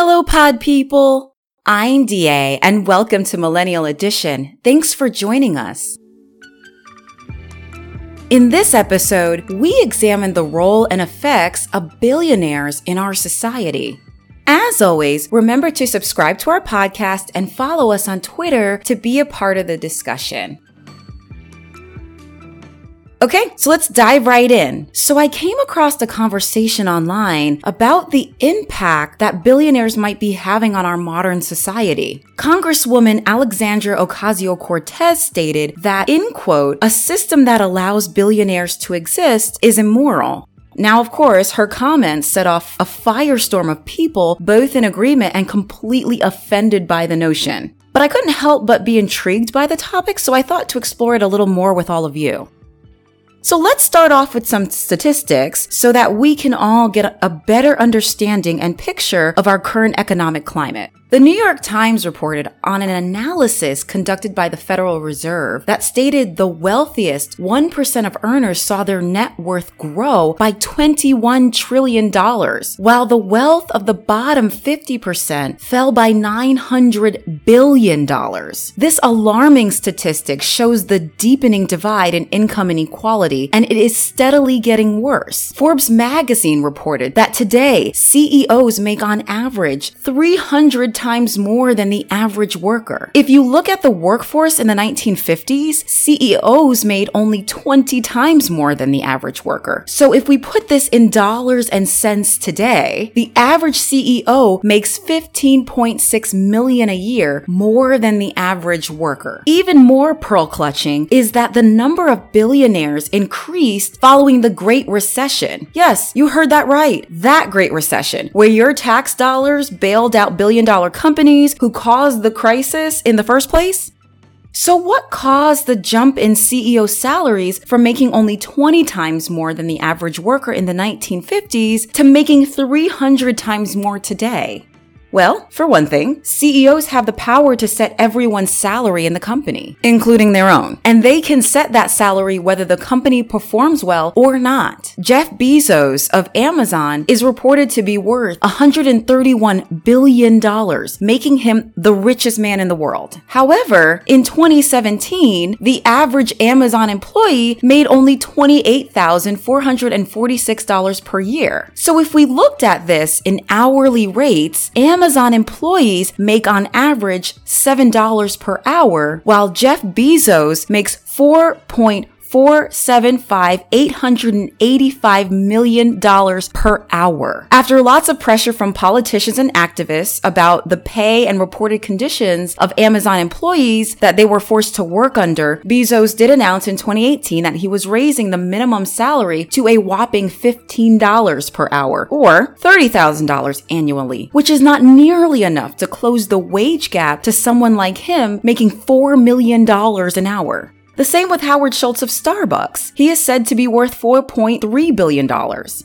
Hello, pod people. I'm DA and welcome to Millennial Edition. Thanks for joining us. In this episode, we examine the role and effects of billionaires in our society. As always, remember to subscribe to our podcast and follow us on Twitter to be a part of the discussion. Okay, so let's dive right in. So I came across a conversation online about the impact that billionaires might be having on our modern society. Congresswoman Alexandra Ocasio-Cortez stated that, in quote, a system that allows billionaires to exist is immoral. Now, of course, her comments set off a firestorm of people, both in agreement and completely offended by the notion. But I couldn't help but be intrigued by the topic, so I thought to explore it a little more with all of you. So let's start off with some statistics so that we can all get a better understanding and picture of our current economic climate. The New York Times reported on an analysis conducted by the Federal Reserve that stated the wealthiest 1% of earners saw their net worth grow by $21 trillion, while the wealth of the bottom 50% fell by $900 billion. This alarming statistic shows the deepening divide in income inequality, and it is steadily getting worse. Forbes magazine reported that today, CEOs make on average 300 times more than the average worker. If you look at the workforce in the 1950s, CEOs made only 20 times more than the average worker. So if we put this in dollars and cents today, the average CEO makes 15.6 million a year more than the average worker. Even more pearl clutching is that the number of billionaires increased following the Great Recession. Yes, you heard that right. That Great Recession, where your tax dollars bailed out billion dollar companies who caused the crisis in the first place? So, what caused the jump in CEO salaries from making only 20 times more than the average worker in the 1950s to making 300 times more today? Well, for one thing, CEOs have the power to set everyone's salary in the company, including their own. And they can set that salary whether the company performs well or not. Jeff Bezos of Amazon is reported to be worth $131 billion, making him the richest man in the world. However, in 2017, the average Amazon employee made only $28,446 per year. So if we looked at this in hourly rates, Amazon Amazon employees make on average $7 per hour, while Jeff Bezos makes 4.4 475 $885 million per hour. After lots of pressure from politicians and activists about the pay and reported conditions of Amazon employees that they were forced to work under, Bezos did announce in 2018 that he was raising the minimum salary to a whopping $15 per hour or $30,000 annually, which is not nearly enough to close the wage gap to someone like him making $4 million an hour. The same with Howard Schultz of Starbucks. He is said to be worth $4.3 billion.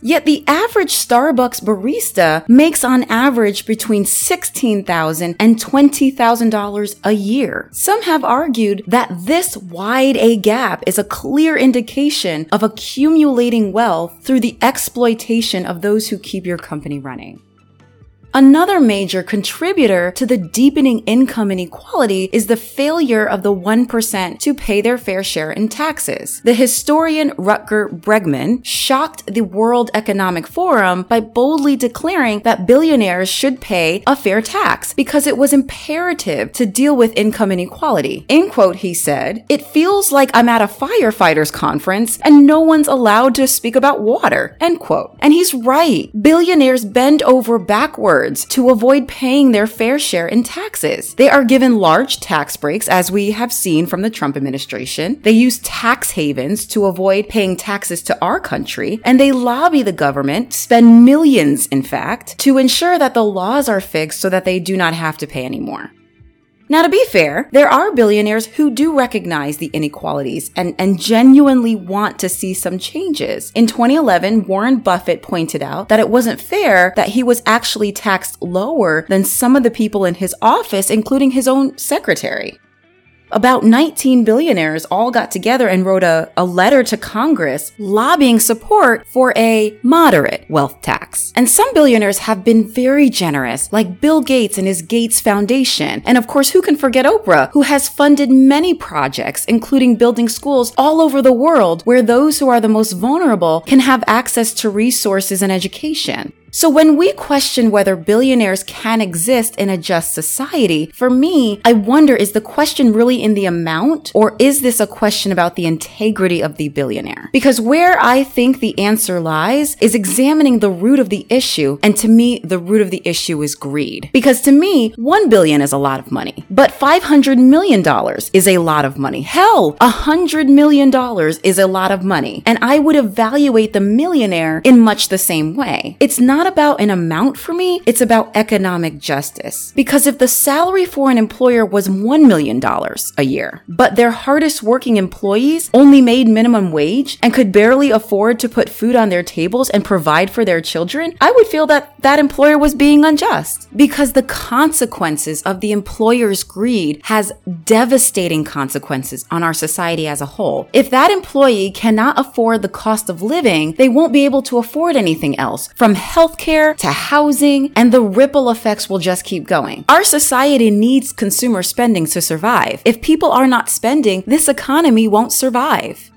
Yet the average Starbucks barista makes on average between $16,000 and $20,000 a year. Some have argued that this wide a gap is a clear indication of accumulating wealth through the exploitation of those who keep your company running. Another major contributor to the deepening income inequality is the failure of the 1% to pay their fair share in taxes. The historian Rutger Bregman shocked the World Economic Forum by boldly declaring that billionaires should pay a fair tax because it was imperative to deal with income inequality. In quote, he said, It feels like I'm at a firefighters conference and no one's allowed to speak about water, end quote. And he's right. Billionaires bend over backwards to avoid paying their fair share in taxes. They are given large tax breaks, as we have seen from the Trump administration. They use tax havens to avoid paying taxes to our country, and they lobby the government, spend millions, in fact, to ensure that the laws are fixed so that they do not have to pay anymore. Now, to be fair, there are billionaires who do recognize the inequalities and, and genuinely want to see some changes. In 2011, Warren Buffett pointed out that it wasn't fair that he was actually taxed lower than some of the people in his office, including his own secretary. About 19 billionaires all got together and wrote a, a letter to Congress lobbying support for a moderate wealth tax. And some billionaires have been very generous, like Bill Gates and his Gates Foundation. And of course, who can forget Oprah, who has funded many projects, including building schools all over the world where those who are the most vulnerable can have access to resources and education. So when we question whether billionaires can exist in a just society, for me, I wonder is the question really in the amount or is this a question about the integrity of the billionaire? Because where I think the answer lies is examining the root of the issue. And to me, the root of the issue is greed. Because to me, one billion is a lot of money, but $500 million is a lot of money. Hell, $100 million is a lot of money. And I would evaluate the millionaire in much the same way. It's not not about an amount for me, it's about economic justice. Because if the salary for an employer was $1 million a year, but their hardest working employees only made minimum wage and could barely afford to put food on their tables and provide for their children, I would feel that that employer was being unjust. Because the consequences of the employer's greed has devastating consequences on our society as a whole. If that employee cannot afford the cost of living, they won't be able to afford anything else from health healthcare to housing, and the ripple effects will just keep going. Our society needs consumer spending to survive. If people are not spending, this economy won't survive.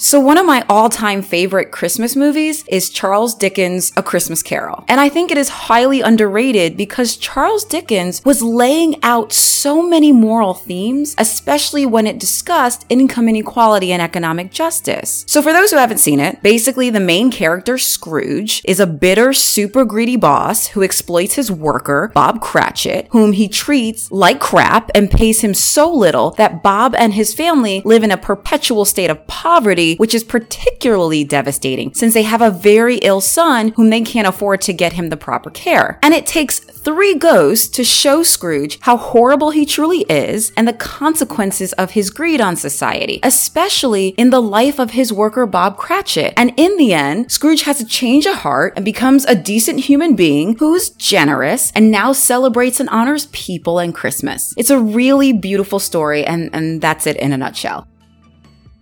So one of my all-time favorite Christmas movies is Charles Dickens' A Christmas Carol. And I think it is highly underrated because Charles Dickens was laying out so many moral themes, especially when it discussed income inequality and economic justice. So for those who haven't seen it, basically the main character, Scrooge, is a bitter, super greedy boss who exploits his worker, Bob Cratchit, whom he treats like crap and pays him so little that Bob and his family live in a perpetual state of poverty which is particularly devastating since they have a very ill son whom they can't afford to get him the proper care. And it takes three ghosts to show Scrooge how horrible he truly is and the consequences of his greed on society, especially in the life of his worker Bob Cratchit. And in the end, Scrooge has a change of heart and becomes a decent human being who's generous and now celebrates and honors people and Christmas. It's a really beautiful story and, and that's it in a nutshell.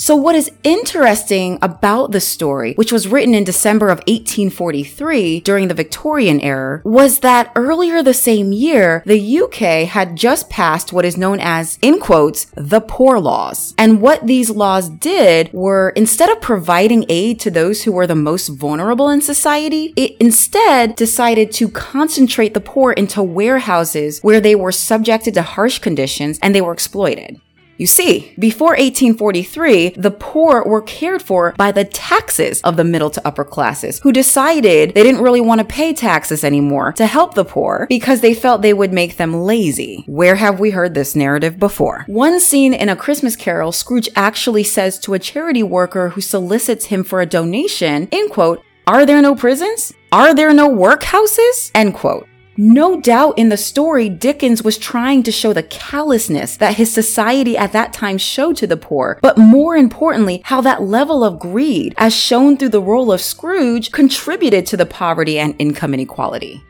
So what is interesting about the story, which was written in December of 1843 during the Victorian era, was that earlier the same year, the UK had just passed what is known as, in quotes, the poor laws. And what these laws did were instead of providing aid to those who were the most vulnerable in society, it instead decided to concentrate the poor into warehouses where they were subjected to harsh conditions and they were exploited. You see, before 1843, the poor were cared for by the taxes of the middle to upper classes, who decided they didn't really want to pay taxes anymore to help the poor because they felt they would make them lazy. Where have we heard this narrative before? One scene in A Christmas Carol, Scrooge actually says to a charity worker who solicits him for a donation, in quote, are there no prisons? Are there no workhouses? End quote. No doubt in the story, Dickens was trying to show the callousness that his society at that time showed to the poor, but more importantly, how that level of greed, as shown through the role of Scrooge, contributed to the poverty and income inequality.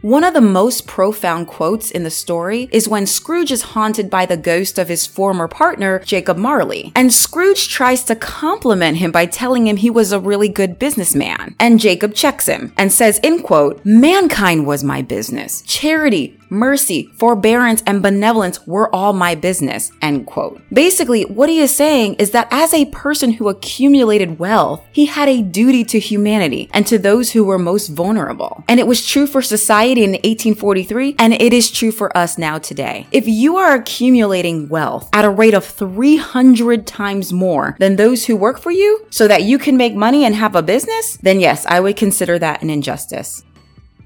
One of the most profound quotes in the story is when Scrooge is haunted by the ghost of his former partner, Jacob Marley. And Scrooge tries to compliment him by telling him he was a really good businessman. And Jacob checks him and says, in quote, mankind was my business. Charity, mercy, forbearance, and benevolence were all my business, end quote. Basically, what he is saying is that as a person who accumulated wealth, he had a duty to humanity and to those who were most vulnerable. And it was true for society in 1843, and it is true for us now today. If you are accumulating wealth at a rate of 300 times more than those who work for you so that you can make money and have a business, then yes, I would consider that an injustice.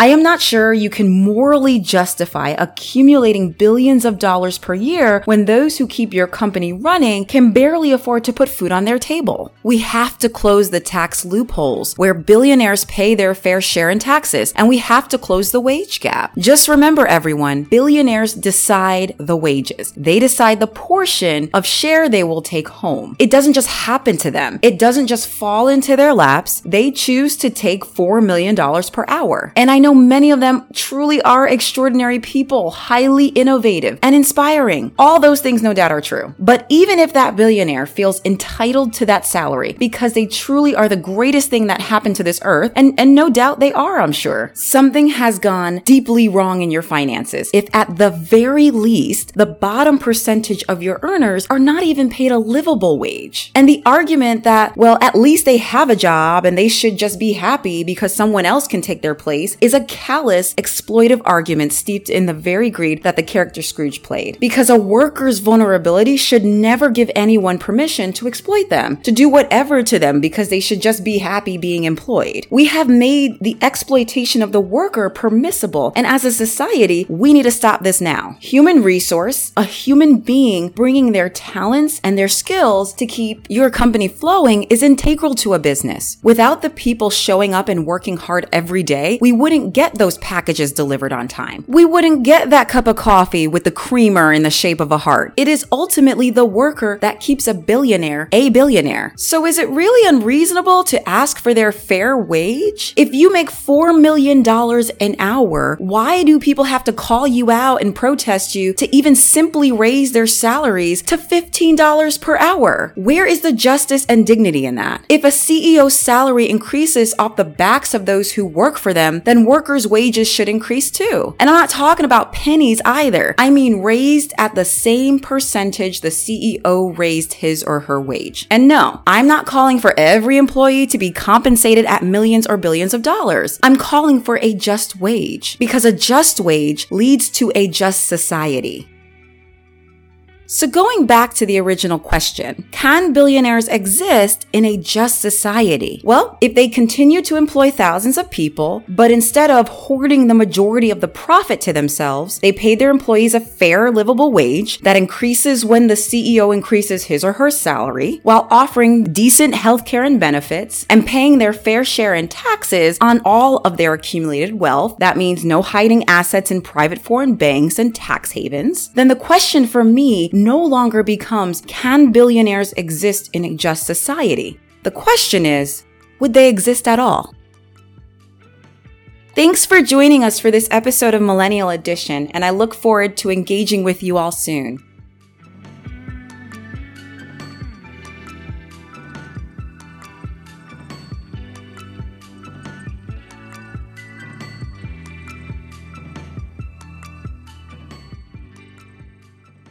I am not sure you can morally justify accumulating billions of dollars per year when those who keep your company running can barely afford to put food on their table. We have to close the tax loopholes where billionaires pay their fair share in taxes, and we have to close the wage gap. Just remember, everyone, billionaires decide the wages. They decide the portion of share they will take home. It doesn't just happen to them. It doesn't just fall into their laps. They choose to take $4 million per hour. And I know know many of them truly are extraordinary people, highly innovative and inspiring. All those things no doubt are true. But even if that billionaire feels entitled to that salary because they truly are the greatest thing that happened to this earth, and, and no doubt they are, I'm sure, something has gone deeply wrong in your finances. If at the very least, the bottom percentage of your earners are not even paid a livable wage. And the argument that, well, at least they have a job and they should just be happy because someone else can take their place is a callous, exploitive argument steeped in the very greed that the character Scrooge played. Because a worker's vulnerability should never give anyone permission to exploit them, to do whatever to them because they should just be happy being employed. We have made the exploitation of the worker permissible, and as a society, we need to stop this now. Human resource, a human being bringing their talents and their skills to keep your company flowing is integral to a business. Without the people showing up and working hard every day, we wouldn't get those packages delivered on time. We wouldn't get that cup of coffee with the creamer in the shape of a heart. It is ultimately the worker that keeps a billionaire a billionaire. So is it really unreasonable to ask for their fair wage? If you make $4 million an hour, why do people have to call you out and protest you to even simply raise their salaries to $15 per hour? Where is the justice and dignity in that? If a CEO's salary increases off the backs of those who work for them, then workers' wages should increase too. And I'm not talking about pennies either. I mean raised at the same percentage the CEO raised his or her wage. And no, I'm not calling for every employee to be compensated at millions or billions of dollars. I'm calling for a just wage because a just wage leads to a just society. So going back to the original question, can billionaires exist in a just society? Well, if they continue to employ thousands of people, but instead of hoarding the majority of the profit to themselves, they pay their employees a fair livable wage that increases when the CEO increases his or her salary, while offering decent healthcare and benefits and paying their fair share in taxes on all of their accumulated wealth. That means no hiding assets in private foreign banks and tax havens. Then the question for me no longer becomes can billionaires exist in a just society? The question is, would they exist at all? Thanks for joining us for this episode of Millennial Edition, and I look forward to engaging with you all soon.